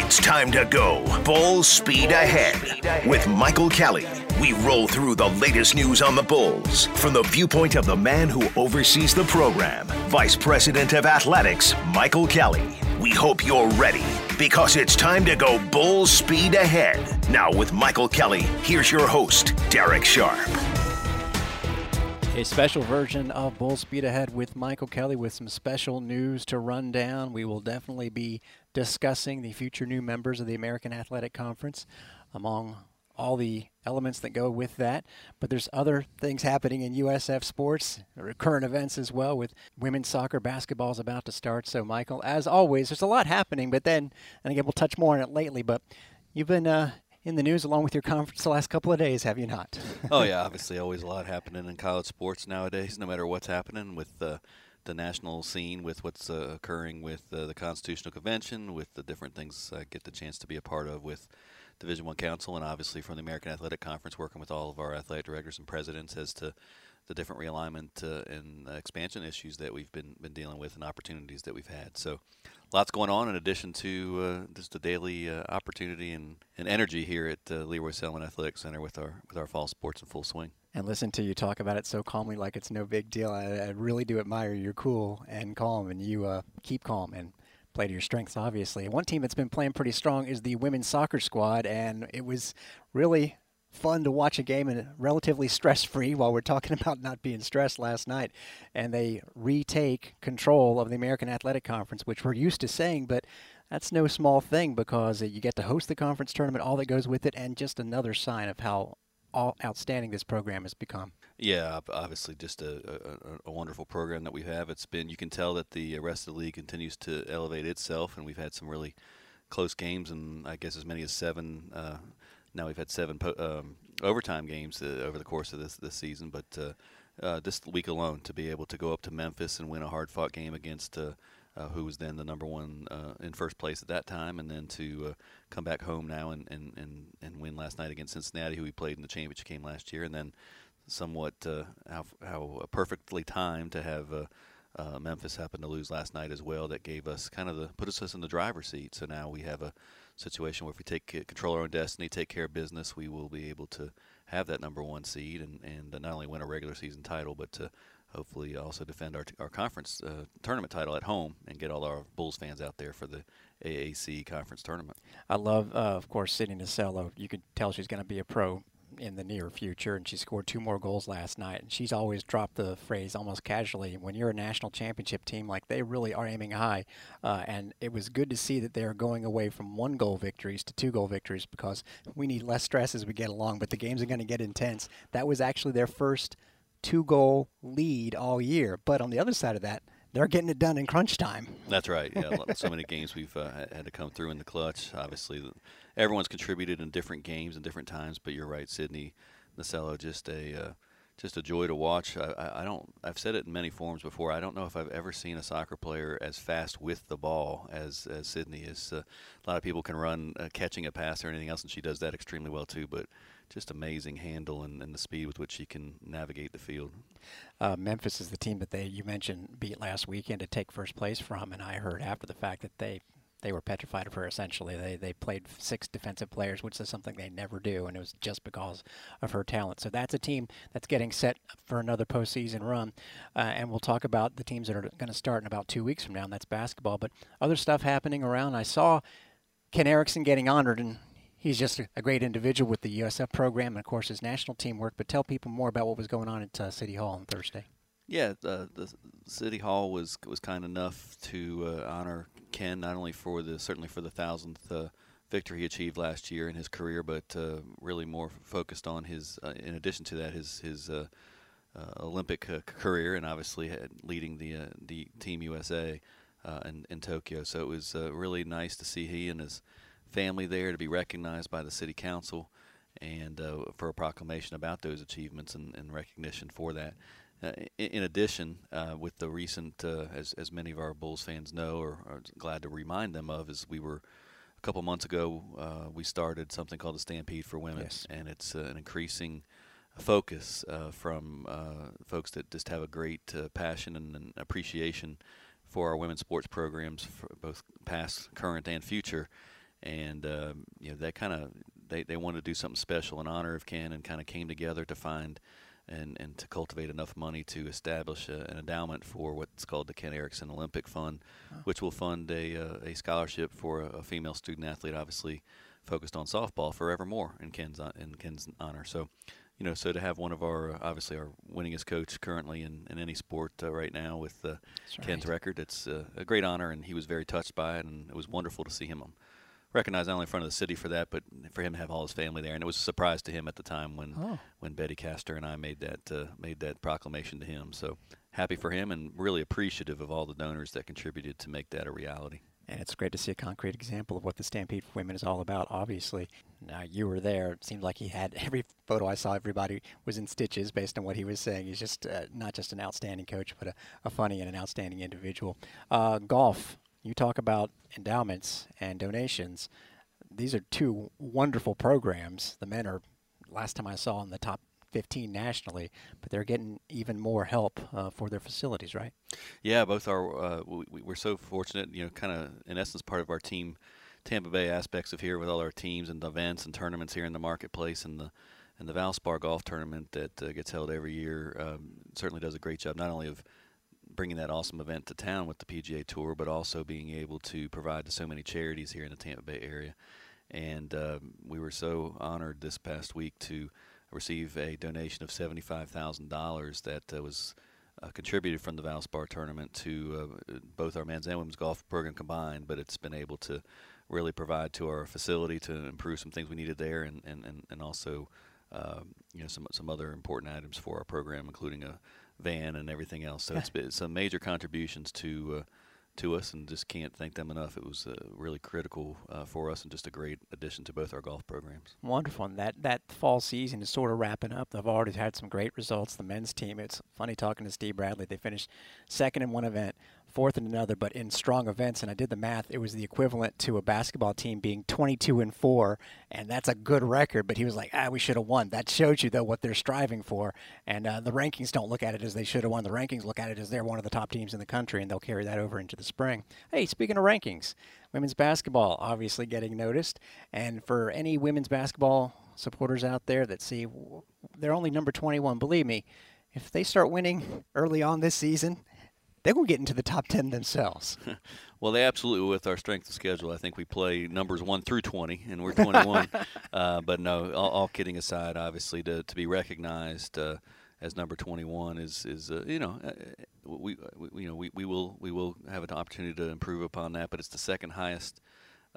It's time to go Bull Speed Ahead with Michael Kelly. We roll through the latest news on the Bulls from the viewpoint of the man who oversees the program, Vice President of Athletics, Michael Kelly. We hope you're ready because it's time to go Bull Speed Ahead. Now, with Michael Kelly, here's your host, Derek Sharp. A special version of Bull Speed Ahead with Michael Kelly with some special news to run down. We will definitely be discussing the future new members of the American Athletic Conference among all the elements that go with that. But there's other things happening in USF sports, current events as well, with women's soccer, basketball is about to start. So, Michael, as always, there's a lot happening. But then, and again, we'll touch more on it lately. But you've been uh, in the news along with your conference the last couple of days, have you not? oh yeah, obviously always a lot happening in college sports nowadays. No matter what's happening with uh, the national scene, with what's uh, occurring with uh, the Constitutional Convention, with the different things I get the chance to be a part of with Division One Council, and obviously from the American Athletic Conference, working with all of our athletic directors and presidents as to the different realignment uh, and expansion issues that we've been been dealing with and opportunities that we've had. So, lots going on in addition to uh, just the daily uh, opportunity and, and energy here at uh, Lee Roy Selmon Athletic Center with our with our fall sports in full swing. And listen to you talk about it so calmly, like it's no big deal. I, I really do admire you're cool and calm, and you uh, keep calm and play to your strengths, obviously. One team that's been playing pretty strong is the women's soccer squad, and it was really fun to watch a game and relatively stress free while we're talking about not being stressed last night. And they retake control of the American Athletic Conference, which we're used to saying, but that's no small thing because you get to host the conference tournament, all that goes with it, and just another sign of how all outstanding this program has become. Yeah, obviously, just a, a, a, wonderful program that we have. It's been you can tell that the rest of the league continues to elevate itself, and we've had some really close games, and I guess as many as seven uh, now we've had seven po- um, overtime games uh, over the course of this this season, but uh, uh, this week alone to be able to go up to Memphis and win a hard fought game against uh, uh, who was then the number one uh, in first place at that time, and then to come back home now and, and, and, and win last night against Cincinnati, who we played in the championship game last year, and then somewhat how how perfectly timed to have. Uh, Memphis happen to lose last night as well. That gave us kind of the put us in the driver's seat. So now we have a situation where if we take control our own destiny, take care of business, we will be able to have that number one seed and, and not only win a regular season title, but to hopefully also defend our, our conference uh, tournament title at home and get all our Bulls fans out there for the AAC conference tournament. I love, uh, of course, Sydny Nasello. You can tell she's going to be a pro in the near future, and she scored two more goals last night. And she's always dropped the phrase almost casually when you're a national championship team, like they really are aiming high. Uh, and it was good to see that they're going away from one goal victories to two goal victories because we need less stress as we get along, but the games are going to get intense. That was actually their first two goal lead all year. But on the other side of that, they're getting it done in crunch time. That's right. Yeah, so many games we've uh, had to come through in the clutch. Obviously, everyone's contributed in different games and different times. But you're right, Sydny Nasello, just a uh, just a joy to watch. I, I, don't. I've said it in many forms before. I don't know if I've ever seen a soccer player as fast with the ball as, as Sydny is. Uh, a lot of people can run uh, catching a pass or anything else, and she does that extremely well too. But just amazing handle and, and the speed with which she can navigate the field. Uh, Memphis is the team that they you mentioned beat last weekend to take first place from, and I heard after the fact that they they were petrified of her essentially. They they played six defensive players, which is something they never do, and it was just because of her talent. So that's a team that's getting set for another postseason run, uh, and we'll talk about the teams that are going to start in about two weeks from now. And that's basketball, but other stuff happening around. I saw Ken Erickson getting honored, and he's just a great individual with the USF program and of course his national team work. But tell people more about what was going on at uh, City Hall on Thursday. Yeah, the City Hall was was kind enough to uh, honor Ken not only for the certainly for the thousandth uh, victory he achieved last year in his career, but uh, really more focused on his. Uh, in addition to that, his his Olympic career and obviously leading the the Team USA in, in Tokyo. So it was really nice to see he and his family there to be recognized by the city council and for a proclamation about those achievements and, and recognition for that. Uh, in addition, uh, with the recent, uh, as, as many of our Bulls fans know, or are glad to remind them of, is we were a couple months ago uh, we started something called the Stampede for Women, yes. and it's uh, an increasing focus uh, from folks that just have a great passion and, and, appreciation for our women's sports programs, both past, current, and future. And uh, you know that kind of they they wanted to do something special in honor of Ken, and kind of came together to find. And, and to cultivate enough money to establish a, an endowment for what's called the Ken Erickson Olympic Fund, oh. which will fund a, uh, a scholarship for a, a female student athlete, obviously focused on softball forevermore in Ken's in Ken's honor. So, you know, so to have one of our obviously our winningest coach currently in, in any sport uh, right now with uh, Ken's record, it's uh, a great honor, and he was very touched by it, and it was wonderful to see him um, recognized not only in front of the city for that, but for him to have all his family there, and it was a surprise to him at the time when oh. when Betty Castor and I made that uh, made that proclamation to him. So happy for him, and really appreciative of all the donors that contributed to make that a reality. And it's great to see a concrete example of what the Stampede for Women is all about, obviously. Now, you were there. It seemed like he had every photo I saw, everybody was in stitches based on what he was saying. He's just uh, not just an outstanding coach, but a, a, funny and an outstanding individual. Uh, golf, you talk about endowments and donations. These are two wonderful programs. The men are, last time I saw, in the top 15 nationally, but they're getting even more help uh, for their facilities, right? Yeah, both are. Uh, we, are so fortunate, you know, kind of in essence, part of our team, Tampa Bay aspects of here with all our teams and events and tournaments here in the marketplace and the and the Valspar Golf Tournament that uh, gets held every year um, certainly does a great job, not only of bringing that awesome event to town with the PGA Tour, but also being able to provide to so many charities here in the Tampa Bay area. And um, we were so honored this past week to receive a donation of $75,000 that uh, was uh, contributed from the Valspar tournament to uh, both our men's and women's golf program combined, but it's been able to really provide to our facility to improve some things we needed there and, and, and, and also um, you know some some other important items for our program, including a van and everything else. So it's been some major contributions to uh, to us, and just can't thank them enough. It was uh, really critical uh, for us, and just a great addition to both our golf programs. Wonderful. And that that fall season is sort of wrapping up. They've already had some great results. The men's team. It's funny talking to Steve Bradley. They finished second in one event, fourth in another, but in strong events. And I did the math. It was the equivalent to a basketball team being 22 and four, and that's a good record. But he was like, ah, we should have won. That shows you though what they're striving for. And uh, the rankings don't look at it as they should have won. The rankings look at it as they're one of the top teams in the country, and they'll carry that over into the spring. Hey, speaking of rankings, women's basketball obviously getting noticed, and for any women's basketball supporters out there that see they're only number 21, believe me. If they start winning early on this season, they're going to get into the top 10 themselves. well, they absolutely, with our strength of schedule, I think we play numbers 1 through 20, and we're 21. uh, but no, all, all, kidding aside, obviously, to, to be recognized uh, as number 21 is, is uh, you know, uh, we, we, you know we, we, will, we will have an opportunity to improve upon that, but it's the second highest.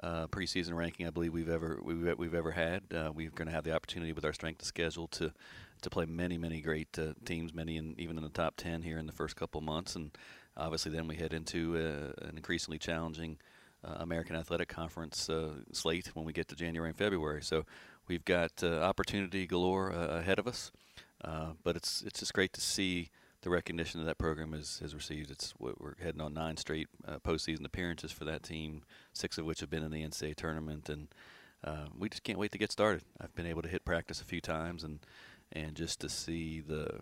Uh, preseason ranking I believe we've ever we've, we've ever had. Uh, we're going to have the opportunity with our strength of schedule to to play many, many great uh, teams, many in, even in the top 10 here in the first couple months. And obviously, then we head into uh, an increasingly challenging uh, American Athletic Conference uh, slate when we get to January and February. So we've got uh, opportunity galore uh, ahead of us. but it's it's just great to see the recognition that that program has, has received. It's we're heading on nine straight postseason appearances for that team, six of which have been in the NCAA tournament, and we just can't wait to get started. I've been able to hit practice a few times and and just to see the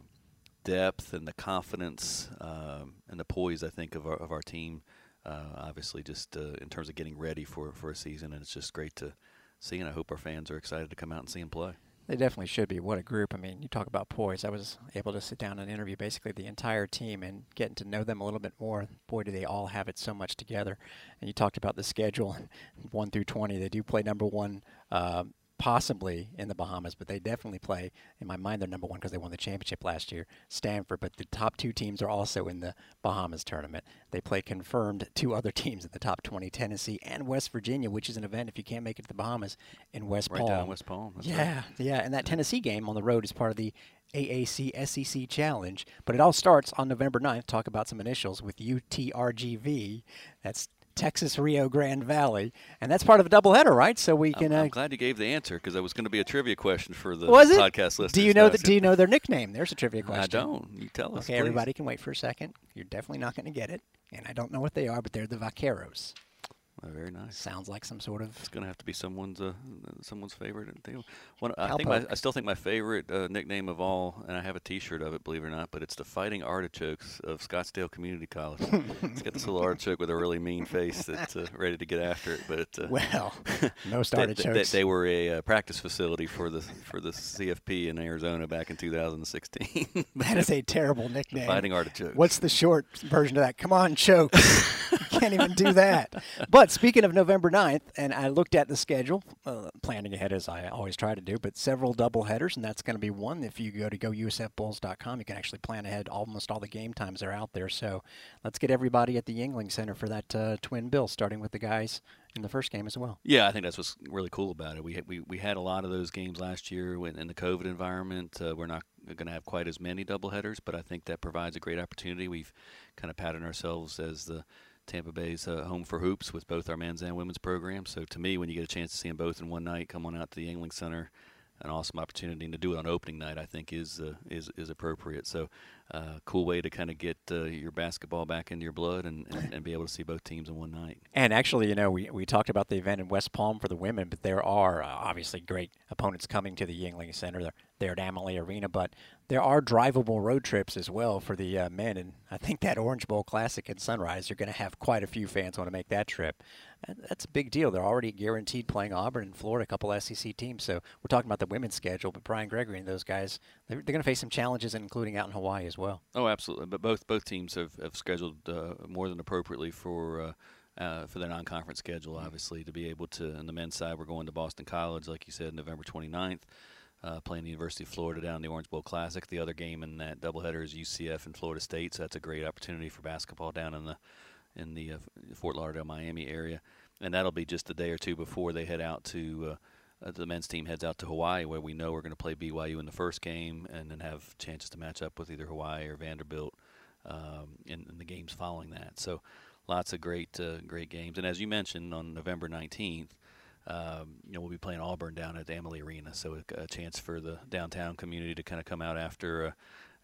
depth and the confidence um, and the poise, I think, of our, of our team. Uh, obviously, just uh, in terms of getting ready for, for a season, and it's just great to see. And I hope our fans are excited to come out and see them play. They definitely should be. What a group! I mean, you talk about poise. I was able to sit down and interview basically the entire team and getting to know them a little bit more. Boy, do they all have it so much together. And you talked about the schedule, one through twenty. They do play number one uh, possibly in the Bahamas, but they definitely play. In my mind, they're number one because they won the championship last year, Stanford. But the top two teams are also in the Bahamas tournament. They play confirmed two other teams in the top 20, Tennessee and West Virginia, which is an event if you can't make it to the Bahamas in West right Palm. Down West Palm. Yeah, right. yeah, and that Tennessee game on the road is part of the AAC SEC Challenge. But it all starts on November 9th. Talk about some initials with UTRGV. That's Texas Rio Grande Valley, and that's part of a doubleheader, right? So we can. I'm, I'm uh, glad you gave the answer because that was going to be a trivia question for the was it? podcast listeners. Do you know that? Do you know their nickname? There's a trivia question. I don't. You tell us. Okay, please. everybody can wait for a second. You're definitely not going to get it, and I don't know what they are, but they're the Vaqueros. Uh, very nice. Sounds like some sort of. It's going to have to be someone's uh, someone's favorite. One, I think my, I still think my favorite uh, nickname of all, and I have a T-shirt of it, believe it or not, but it's the Fighting Artichokes of Scottsdale Community College. it's got this little artichoke with a really mean face that's uh, ready to get after it. But uh, well, no artichokes. they, they, they, were a uh, practice facility for the for the CFP in Arizona back in 2016. that is a terrible nickname. Fighting Artichokes. What's the short version of that? Come on, choke. Can't even do that. But speaking of November 9th, and I looked at the schedule, uh, planning ahead as I always try to do, but several double headers, and that's going to be one. If you go to gousfbulls.com, you can actually plan ahead almost all the game times are out there. So let's get everybody at the Yuengling Center for that uh, twin bill, starting with the guys in the first game as well. Yeah, I think that's what's really cool about it. We we, we had a lot of those games last year when, in the COVID environment. Uh, we're not going to have quite as many doubleheaders, but I think that provides a great opportunity. We've kind of patterned ourselves as the Tampa Bay's uh, home for hoops with both our men's and women's programs. So to me, when you get a chance to see them both in one night, come on out to the Yuengling Center an awesome opportunity and to do it on opening night I think is uh, is is appropriate. So uh, cool way to kind of get uh, your basketball back into your blood and, and, and, be able to see both teams in one night. And actually you know we, we talked about the event in West Palm for the women but there are uh, obviously great opponents coming to the Yuengling Center. They're, they're at Amalie Arena but there are drivable road trips as well for the uh, men and I think that Orange Bowl Classic in Sunrise you're going to have quite a few fans want to make that trip that's a big deal. They're already guaranteed playing Auburn and Florida, a couple SEC teams. So we're talking about the women's schedule, but Brian Gregory and those guys, they're, they're going to face some challenges, including out in Hawaii as well. Oh, absolutely. But both both teams have, have scheduled uh, more than appropriately for. Uh, uh, for their non-conference schedule, obviously, to be able to. On the men's side, we're going to Boston College, like you said, November 29th, uh, playing the University of Florida down in the Orange Bowl Classic. The other game in that doubleheader is UCF and Florida State, so that's a great opportunity for basketball down in the in the uh, Fort Lauderdale, Miami area and that'll be just a day or two before they head out to. Uh, uh, the men's team heads out to Hawaii, where we know we're going to play BYU in the first game, and then have chances to match up with either Hawaii or Vanderbilt um, in, in, the games following that. So, lots of great, uh, great games. And as you mentioned, on November 19th, um, you know, we'll be playing Auburn down at the Amalie Arena, so a, chance for the downtown community to kind of come out after uh,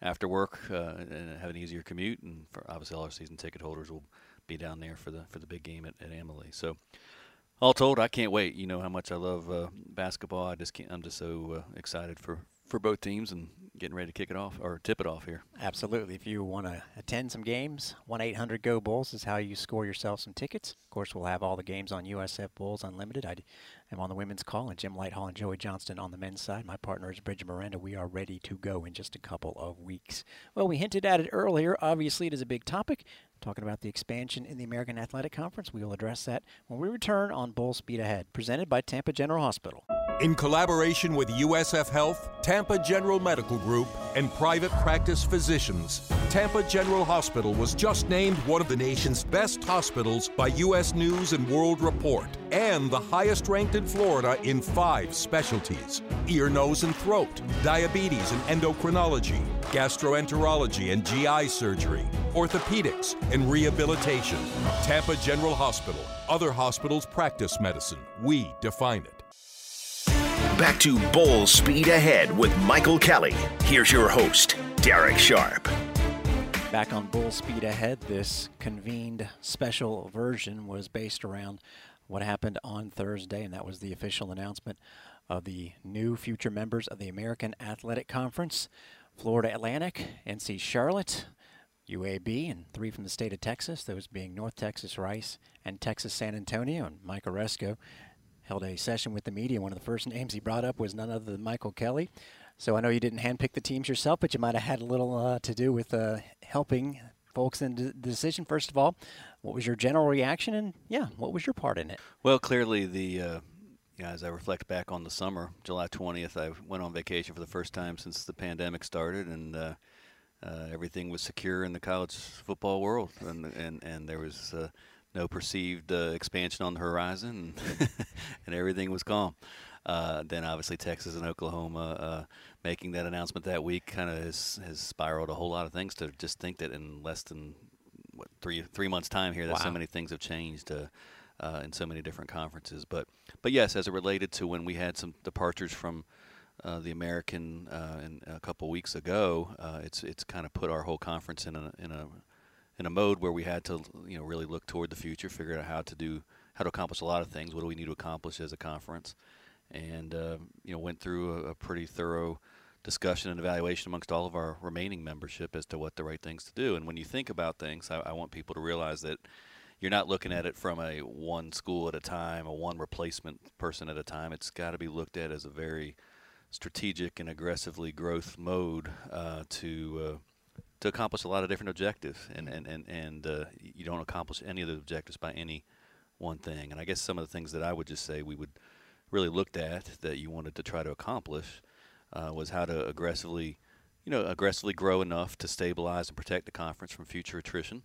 after work uh, and have an easier commute, and for obviously all our season ticket holders will be down there for the for the big game at, at Amalie. So, all told, I can't wait. You know how much I love uh, basketball. I just can't. I'm just so uh, excited for for both teams and getting ready to kick it off or tip it off here. Absolutely. If you want to attend some games, 1 800 GO Bulls is how you score yourself some tickets. Of course, we'll have all the games on USF Bulls Unlimited. I am on the women's call, and Jim Lighthall and Joey Johnston on the men's side. My partner is Bridget Miranda. We are ready to go in just a couple of weeks. Well, we hinted at it earlier. Obviously, it is a big topic. Talking about the expansion in the American Athletic Conference. We will address that when we return on Bull Speed Ahead, presented by Tampa General Hospital. In collaboration with USF Health, Tampa General Medical Group, and private practice physicians, Tampa General Hospital was just named one of the nation's best hospitals by U.S. News and World Report, and the highest ranked in Florida in five specialties ear, nose, and throat, diabetes and endocrinology, gastroenterology and GI surgery, orthopedics, and rehabilitation. Tampa General Hospital. Other hospitals practice medicine. We define it. Back to Bull Speed Ahead with Michael Kelly. Here's your host, Derek Sharp. Back on Bull Speed Ahead, this convened special version was based around what happened on Thursday, and that was the official announcement of the new future members of the American Athletic Conference Florida Atlantic, NC Charlotte, UAB, and three from the state of Texas, those being North Texas Rice and Texas San Antonio. And Mike Aresco held a session with the media. One of the first names he brought up was none other than Michael Kelly. So I know you didn't handpick the teams yourself, but you might have had a little uh, to do with uh, helping folks in the decision. First of all, what was your general reaction, and yeah, what was your part in it? Well, clearly the. Uh, yeah, as I reflect back on the summer, July 20th, I went on vacation for the first time since the pandemic started, and uh, uh, everything was secure in the college football world, and and, and there was uh, no perceived uh, expansion on the horizon, and everything was calm. Uh, then obviously Texas and Oklahoma uh, making that announcement that week kind of has, has spiraled a whole lot of things to just think that in less than what, three three months time here that wow. so many things have changed uh, uh, in so many different conferences. But but yes, as it related to when we had some departures from uh, the American uh, in, a couple weeks ago, uh, it's it's kind of put our whole conference in a in a in a mode where we had to you know really look toward the future, figure out how to do how to accomplish a lot of things. What do we need to accomplish as a conference? And uh, you know, went through a, a pretty thorough discussion and evaluation amongst all of our remaining membership as to what the right things to do. And when you think about things, I, I want people to realize that you're not looking at it from a one school at a time, a one replacement person at a time. It's got to be looked at as a very strategic and aggressively growth mode uh, to uh, to accomplish a lot of different objectives, and and and and uh, you don't accomplish any of the objectives by any one thing. And I guess some of the things that I would just say we would really looked at that you wanted to try to accomplish uh, was how to aggressively, you know, aggressively grow enough to stabilize and protect the conference from future attrition.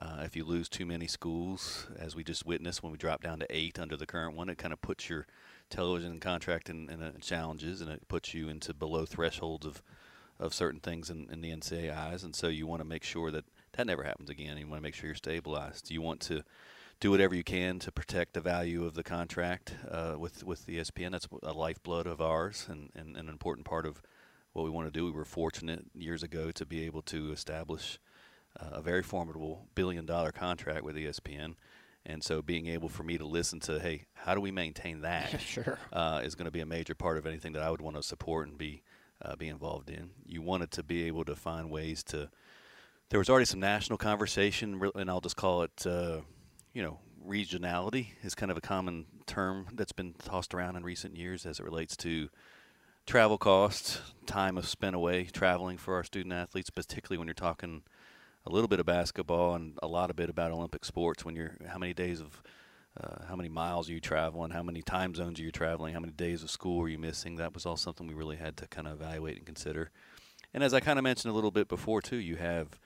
Uh, if you lose too many schools, as we just witnessed when we dropped down to eight under the current one, it kind of puts your television contract in, in uh, challenges and it puts you into below thresholds of, of certain things in, in the NCAA's. And so you want to make sure that that never happens again. You want to make sure you're stabilized. You want to do whatever you can to protect the value of the contract uh, with with the ESPN. That's a lifeblood of ours and, and, and, an important part of what we want to do. We were fortunate years ago to be able to establish uh, a very formidable billion dollar contract with ESPN. And so, being able for me to listen to, hey, how do we maintain that? sure. Uh, is going to be a major part of anything that I would want to support and be uh, be involved in. You wanted to be able to find ways to. There was already some national conversation, and I'll just call it uh, you know, regionality is kind of a common term that's been tossed around in recent years as it relates to travel costs, time of spent away traveling for our student athletes, particularly when you're talking a little bit of basketball and a lot of bit about Olympic sports. When you're how many days of uh, how many miles are you traveling? How many time zones are you traveling? How many days of school are you missing? That was all something we really had to kind of evaluate and consider. And as I kind of mentioned a little bit before too, you have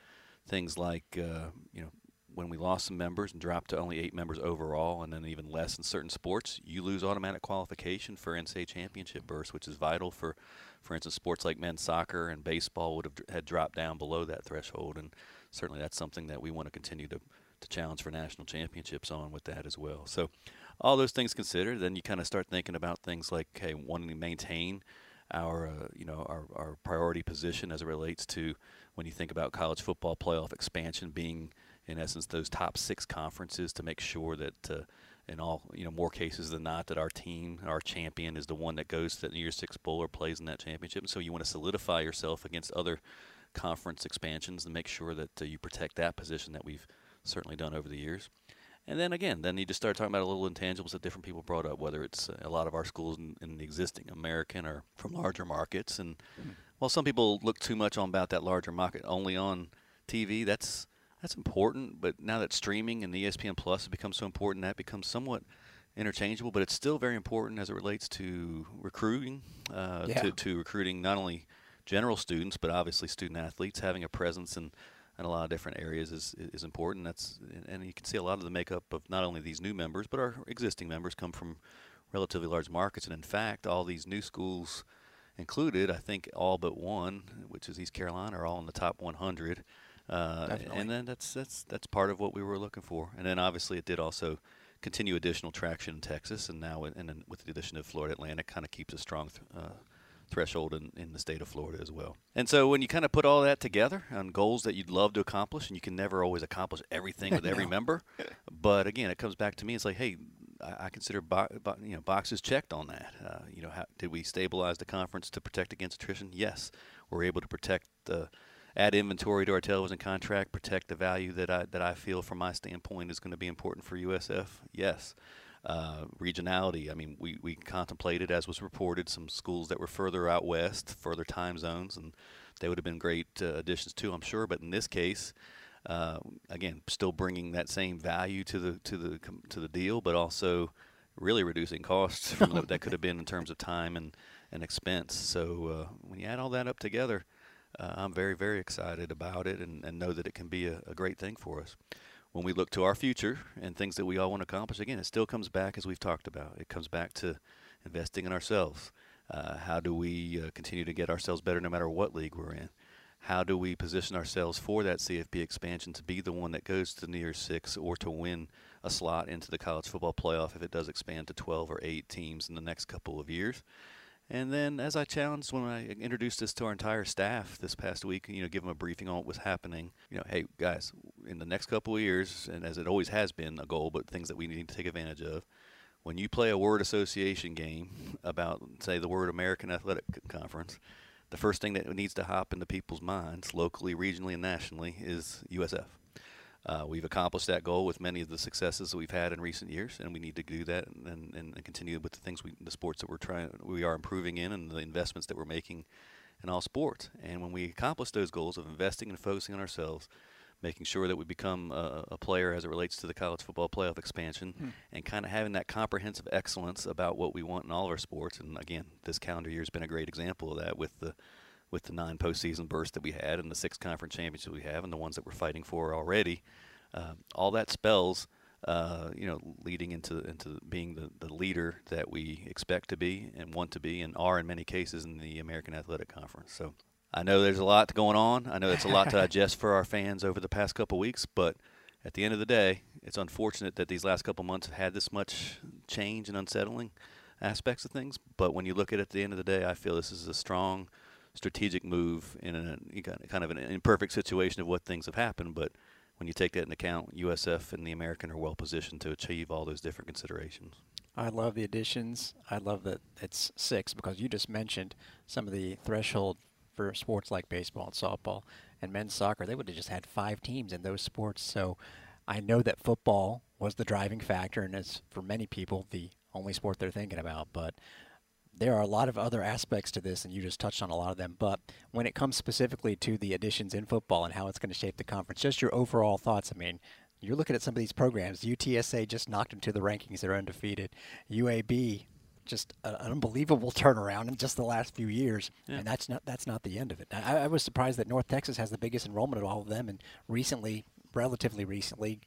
things like uh, you know when we lost some members and dropped to only eight members overall, and then even less in certain sports, you lose automatic qualification for NCAA championship berths, which is vital for, for instance, sports like men's soccer and baseball would have had dropped down below that threshold, and certainly that's something that we want to continue to to challenge for national championships on with that as well. So, all those things considered, then you kind of start thinking about things like, hey, wanting to maintain our uh, you know our, our priority position as it relates to when you think about college football playoff expansion being in essence those top six conferences to make sure that uh, in all you know more cases than not that our team our champion is the one that goes to the year six bowl or plays in that championship and so you want to solidify yourself against other conference expansions and make sure that uh, you protect that position that we've certainly done over the years and then again then you just start talking about a little intangibles that different people brought up whether it's uh, a lot of our schools in, in, the existing american or from larger markets and mm-hmm. while some people look too much on about that larger market only on tv that's that's important. But now that streaming and the ESPN Plus has become so important, that becomes somewhat interchangeable. But it's still very important as it relates to recruiting, uh, yeah. to, to recruiting not only general students but obviously student athletes. Having a presence in, in a lot of different areas is is important. That's and you can see a lot of the makeup of not only these new members but our existing members come from relatively large markets. And in fact, all these new schools included, I think all but one, which is East Carolina, are all in the top 100. Uh, and then that's that's that's part of what we were looking for. And then obviously it did also continue additional traction in Texas, and now and then with the addition of Florida Atlantic, kind of keeps a strong th- uh, threshold in, in the state of Florida as well. And so when you kind of put all that together on goals that you'd love to accomplish, and you can never always accomplish everything with every member, but again, it comes back to me. It's like, hey, I, I consider bo- bo- you know boxes checked on that. Uh, you know, how, did we stabilize the conference to protect against attrition? Yes, we're able to protect the add inventory to our television contract, protect the value that I that I feel from my standpoint is going to be important for USF. Yes. Uh, regionality. I mean, we, we contemplated, as was reported, some schools that were further out west, further time zones, and they would have been great uh, additions too, I'm sure. But in this case, uh, again, still bringing that same value to the to the to the deal, but also really reducing costs from that could have been in terms of time and, and expense. So uh, when you add all that up together, uh, I'm very, very excited about it and, and know that it can be a, a, great thing for us. When we look to our future and things that we all want to accomplish, again, it still comes back, as we've talked about, it comes back to investing in ourselves. Uh, how do we uh, continue to get ourselves better no matter what league we're in? How do we position ourselves for that CFP expansion to be the one that goes to the near six or to win a slot into the college football playoff if it does expand to 12 or 8 teams in the next couple of years? And then, as I challenged when I introduced this to our entire staff this past week, you know, give them a briefing on what was happening. You know, hey guys, in the next couple of years, and as it always has been a goal, but things that we need to take advantage of. When you play a word association game about, say, the word American Athletic Conference, the first thing that needs to hop into people's minds, locally, regionally, and nationally, is USF. Uh, we've accomplished that goal with many of the successes that we've had in recent years, and we need to do that and, and, and continue with the things we, the sports that we're trying, we are improving in, and the investments that we're making in all sports. And when we accomplish those goals of investing and focusing on ourselves, making sure that we become a, a player as it relates to the college football playoff expansion, hmm. and kind of having that comprehensive excellence about what we want in all of our sports. And again, this calendar year has been a great example of that with the with the nine postseason bursts that we had and the six conference championships we have and the ones that we're fighting for already. Uh, all that spells, uh, you know, leading into into being the, the leader that we expect to be and want to be and are in many cases in the American Athletic Conference. So I know there's a lot going on. I know it's a lot to digest for our fans over the past couple weeks, but at the end of the day, it's unfortunate that these last couple months have had this much change and unsettling aspects of things. But when you look at it at the end of the day, I feel this is a strong strategic move in a kind of an imperfect situation of what things have happened. But when you take that into account, USF and the American are well positioned to achieve all those different considerations. I love the additions. I love that it's six because you just mentioned some of the threshold for sports like baseball and softball and men's soccer. They would have just had five teams in those sports. So I know that football was the driving factor and is for many people the only sport they're thinking about. But there are a lot of other aspects to this, and you just touched on a lot of them. But when it comes specifically to the additions in football and how it's going to shape the conference, just your overall thoughts. I mean, you're looking at some of these programs. UTSA just knocked into the rankings; they're undefeated. UAB just an unbelievable turnaround in just the last few years, yeah. and that's not that's not the end of it. I, I, was surprised that North Texas has the biggest enrollment of all of them, and recently, relatively recently,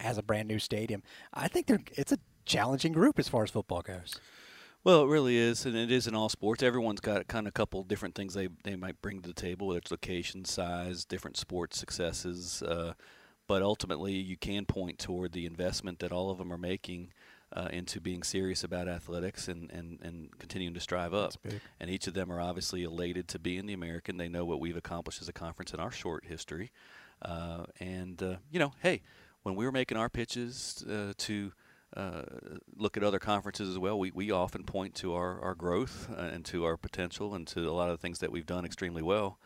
has a brand new stadium. I think they're it's a challenging group as far as football goes. Well, it really is, and it is in all sports. Everyone's got kind of a couple different things they they might bring to the table, whether it's location, size, different sports successes. Uh, but ultimately, you can point toward the investment that all of them are making uh, into being serious about athletics and, and, and continuing to strive up. And each of them are obviously elated to be in the American. They know what we've accomplished as a conference in our short history. Uh, and, uh, you know, hey, when we were making our pitches uh, to uh, look at other conferences as well, we, we often point to our, our growth uh, and to our potential and to a lot of the things that we've done extremely well.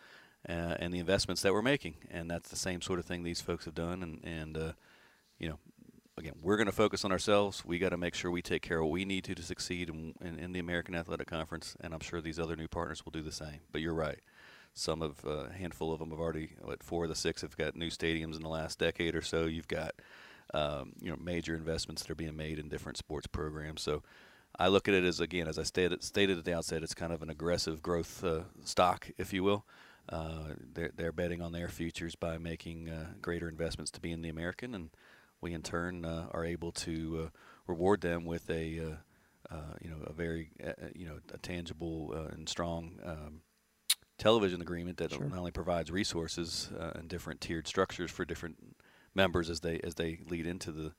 and the investments that we're making, and that's the same sort of thing these folks have done. And, and you know, again, we're going to focus on ourselves. We got to make sure we take care of what we need to to succeed in, in, in, the American Athletic Conference, and I'm sure these other new partners will do the same. But you're right. Some of uh, a handful of them have already, what, four of the six have got new stadiums in the last decade or so. You've got, um, you know, major investments that are being made in different sports programs. So I look at it as, again, as I stated, stated at the outset, it's kind of an aggressive growth uh, stock, if you will. Uh, they're, they're betting on their futures by making uh, greater investments to be in the American, and we in turn uh, are able to uh, reward them with a uh, uh, you know a very you know a tangible and strong um, television agreement that sure. not only provides resources and different tiered structures for different members as they as they lead into the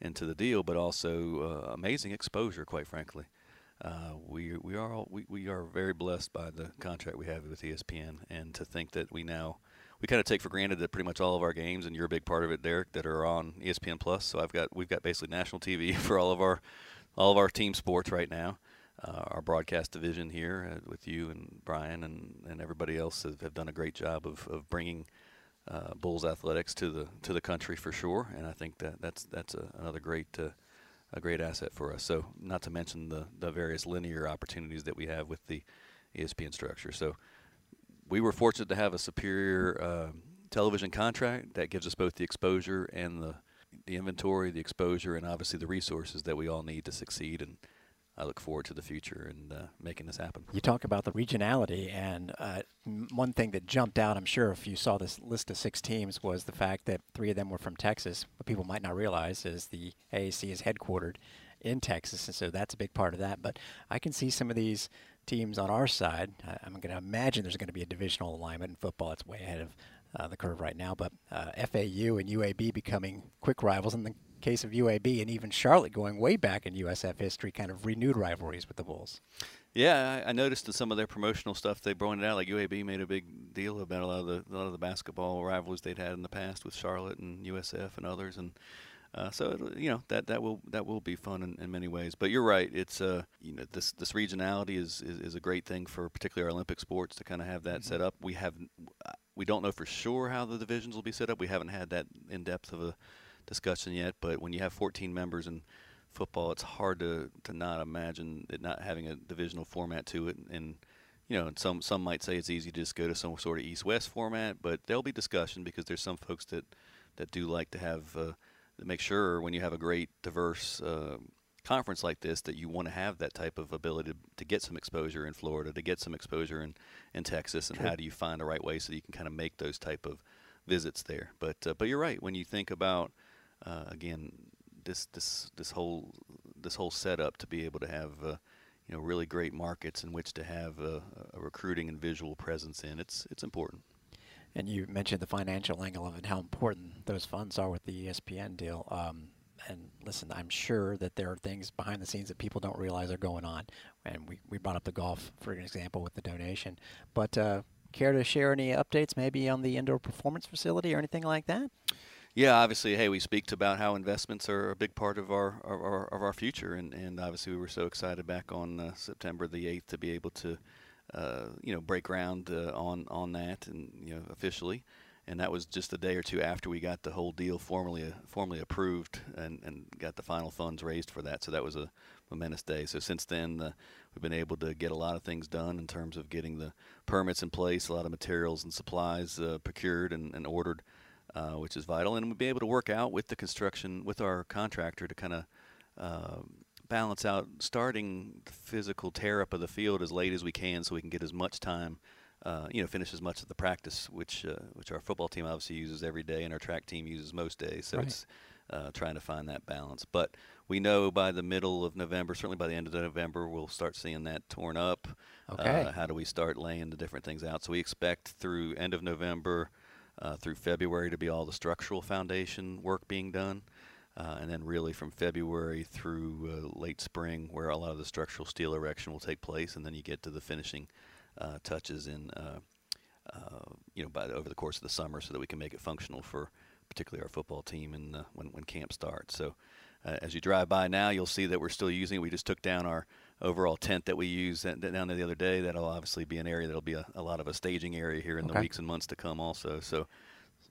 into the deal, but also amazing exposure, quite frankly. Uh, we we are all, we, we are very blessed by the contract we have with ESPN, and to think that we now we kind of take for granted that pretty much all of our games, and you're a big part of it, Derek, that are on ESPN Plus. So I've got we've got basically national TV for all of our all of our team sports right now. Uh, our broadcast division here uh, with you and Brian and, and everybody else have, have done a great job of, of bringing uh, Bulls athletics to the to the country for sure. And I think that that's that's a, another great uh, a great asset for us. So not to mention the the various linear opportunities that we have with the ESPN structure. So we were fortunate to have a superior uh, television contract that gives us both the exposure and the the inventory, the exposure, and obviously the resources that we all need to succeed. And I look forward to the future and uh, making this happen. You talk about the regionality, and uh, one thing that jumped out, I'm sure, if you saw this list of six teams, was the fact that three of them were from Texas. What people might not realize is the AAC is headquartered in Texas, and so that's a big part of that. But I can see some of these teams on our side. I'm going to imagine there's going to be a divisional alignment in football. It's way ahead of uh, the curve right now, but uh, FAU and UAB becoming quick rivals in the case of UAB, and even Charlotte going way back in USF history, kind of renewed rivalries with the Bulls. Yeah, I, I noticed in some of their promotional stuff they brought it out. Like UAB made a big deal about a lot of the a lot of the basketball rivalries they'd had in the past with Charlotte and USF and others, and uh, so you know that that will that will be fun in, in many ways. But you're right. It's uh you know this this regionality is, is, is a great thing for particularly our Olympic sports to kind of have that mm-hmm. set up. We have we don't know for sure how the divisions will be set up. We haven't had that in depth of a discussion yet. But when you have 14 members in football, it's hard to to not imagine it not having a divisional format to it and you know, some some might say it's easy to just go to some sort of east-west format, but there'll be discussion because there's some folks that that do like to have uh, make sure when you have a great diverse uh, conference like this that you want to have that type of ability to, to, get some exposure in Florida, to get some exposure in, in Texas, and how do you find the right way so you can kind of make those type of visits there. But uh, but you're right when you think about uh, again this this this whole this whole setup to be able to have uh, you know really great markets in which to have a, a recruiting and visual presence in. It's it's important. And you mentioned the financial angle of it, how important those funds are with the ESPN deal. Um, and listen, I'm sure that there are things behind the scenes that people don't realize are going on. And we, we brought up the golf, for an example, with the donation. But uh, care to share any updates maybe on the indoor performance facility or anything like that? Yeah, obviously, hey, we speak about how investments are a big part of our, our of our future, and, and obviously we were so excited back on uh, September the 8th to be able to uh, you know, break ground uh, on on that, and you know, officially. And that was just a day or two after we got the whole deal formally uh, formally approved and, and got the final funds raised for that. So that was a momentous day. So since then, uh, we've been able to get a lot of things done in terms of getting the permits in place, a lot of materials and supplies uh, procured and, and ordered, uh, which is vital. And we'll be able to work out with the construction with our contractor to kind of um, balance out starting the physical tear up of the field as late as we can so we can get as much time uh, you know, finish as much of the practice, which uh, which our football team obviously uses every day, and our track team uses most days. So right. it's uh, trying to find that balance. But we know by the middle of November, certainly by the end of November, we'll start seeing that torn up. Okay. Uh, how do we start laying the different things out? So we expect through end of November, uh, through February, to be all the structural foundation work being done. Uh, and then really from February through uh, late spring, where a lot of the structural steel erection will take place, and then you get to the finishing uh, touches in, uh, uh, you know, by the, over the course of the summer, so that we can make it functional for particularly our football team and uh, when when camp starts. So. as you drive by now, you'll see that we're still using it. We just took down our overall tent that we used down there the other day. That'll obviously be an area that'll be a, a lot of a staging area here in okay. the weeks and months to come, also. So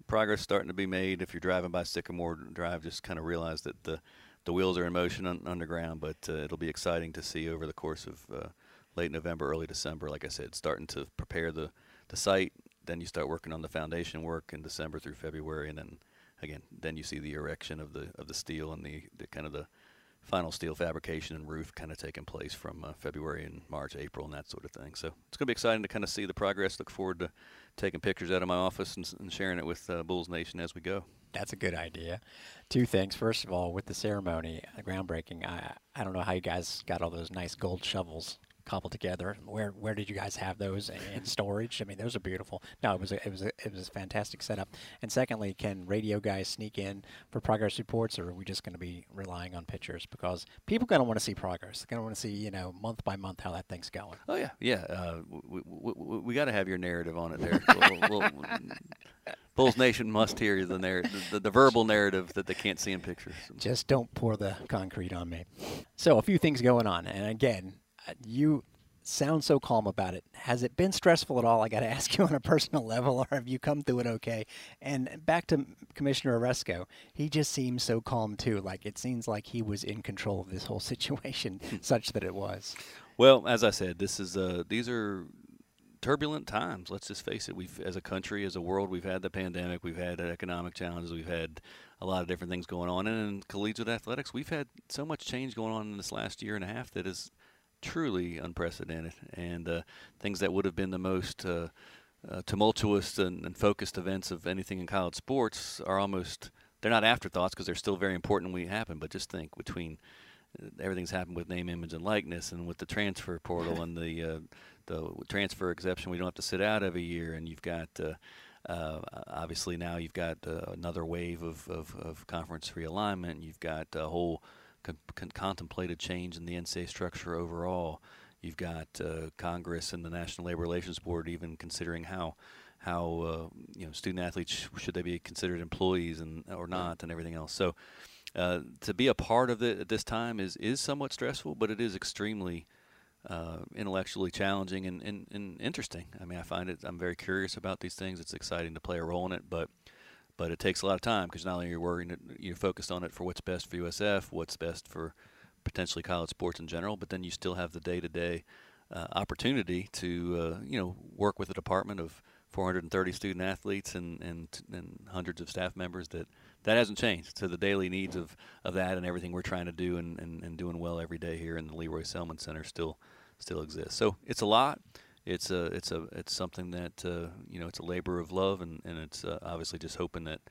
progress starting to be made. If you're driving by Sycamore Drive, just kind of realize that the the wheels are in motion un- underground. But uh, it'll be exciting to see over the course of uh, late November, early December. Like I said, starting to prepare the the site. Then you start working on the foundation work in December through February, and then again, then you see the erection of the of the steel and the, the kind of the final steel fabrication and roof kind of taking place from uh, February and March, April, and that sort of thing. So it's going to be exciting to kind of see the progress. Look forward to taking pictures out of my office and, and sharing it with uh, Bulls Nation as we go. That's a good idea. Two things. First of all, with the ceremony, the groundbreaking, I I don't know how you guys got all those nice gold shovels cobbled together. Where where did you guys have those in storage? I mean, those are beautiful. No, it was a, it was a, it was a fantastic setup. And secondly, can radio guys sneak in for progress reports, or are we just going to be relying on pictures? Because people going to want to see progress. They're going to want to see you know month by month how that thing's going. Oh yeah, yeah. Uh, we we, we got to have your narrative on it there. we'll, we'll, Bulls Nation must hear the, narrative, the, the, verbal narrative that they can't see in pictures. Just don't pour the concrete on me. So a few things going on, and again, you sound so calm about it. Has it been stressful at all? I got to ask you on a personal level, or have you come through it okay? And back to Commissioner Aresco, he just seems so calm too. Like it seems like he was in control of this whole situation, such that it was. Well, as I said, this is uh, these are turbulent times. Let's just face it. We've, as a country, as a world, we've had the pandemic, we've had economic challenges, we've had a lot of different things going on. And in collegiate athletics, we've had so much change going on in this last year and a half that is truly unprecedented, and uh, things that would have been the most uh, uh, tumultuous and, and, focused events of anything in college sports are almost they're not afterthoughts because they're still very important when they happen. But just think between uh, everything's happened with name, image, and likeness, and with the transfer portal and the uh, the transfer exception, we don't have to sit out every year, and you've got uh, uh, obviously now you've got uh, another wave of, of, of, conference realignment. You've got a whole con- con- contemplated change in the NCAA structure overall. You've got uh, Congress and the National Labor Relations Board even considering how how uh, you know student athletes should they be considered employees and or not and everything else. So uh, to be a part of it at this time is is somewhat stressful, but it is extremely uh, intellectually challenging and, and, and interesting. I mean, I find it. I'm very curious about these things. It's exciting to play a role in it, but but it takes a lot of time because not only you're worrying, you're focused on it for what's best for USF, what's best for potentially college sports in general, but then you still have the day-to-day uh, opportunity to uh, you know work with a department of 430 student athletes and, and and hundreds of staff members that that hasn't changed. So the daily needs of, of that and everything we're trying to do and, and, and doing well every day here in the Lee Roy Selmon Center still still exists. So it's a lot. It's a it's a it's something that uh, you know it's a labor of love and and it's uh, obviously just hoping that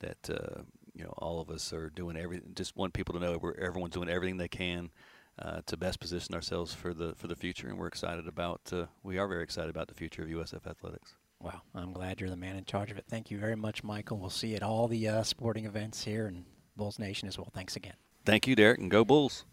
that uh, you know all of us are doing everything. Just want people to know we're everyone's doing everything they can. Uh, to best position ourselves for the for the future, and we're excited about. Uh, we are very excited about the future of USF athletics. Wow, I'm glad you're the man in charge of it. Thank you very much, Michael. We'll see you at all the uh, sporting events here in Bulls Nation as well. Thanks again. Thank you, Derek, and go Bulls.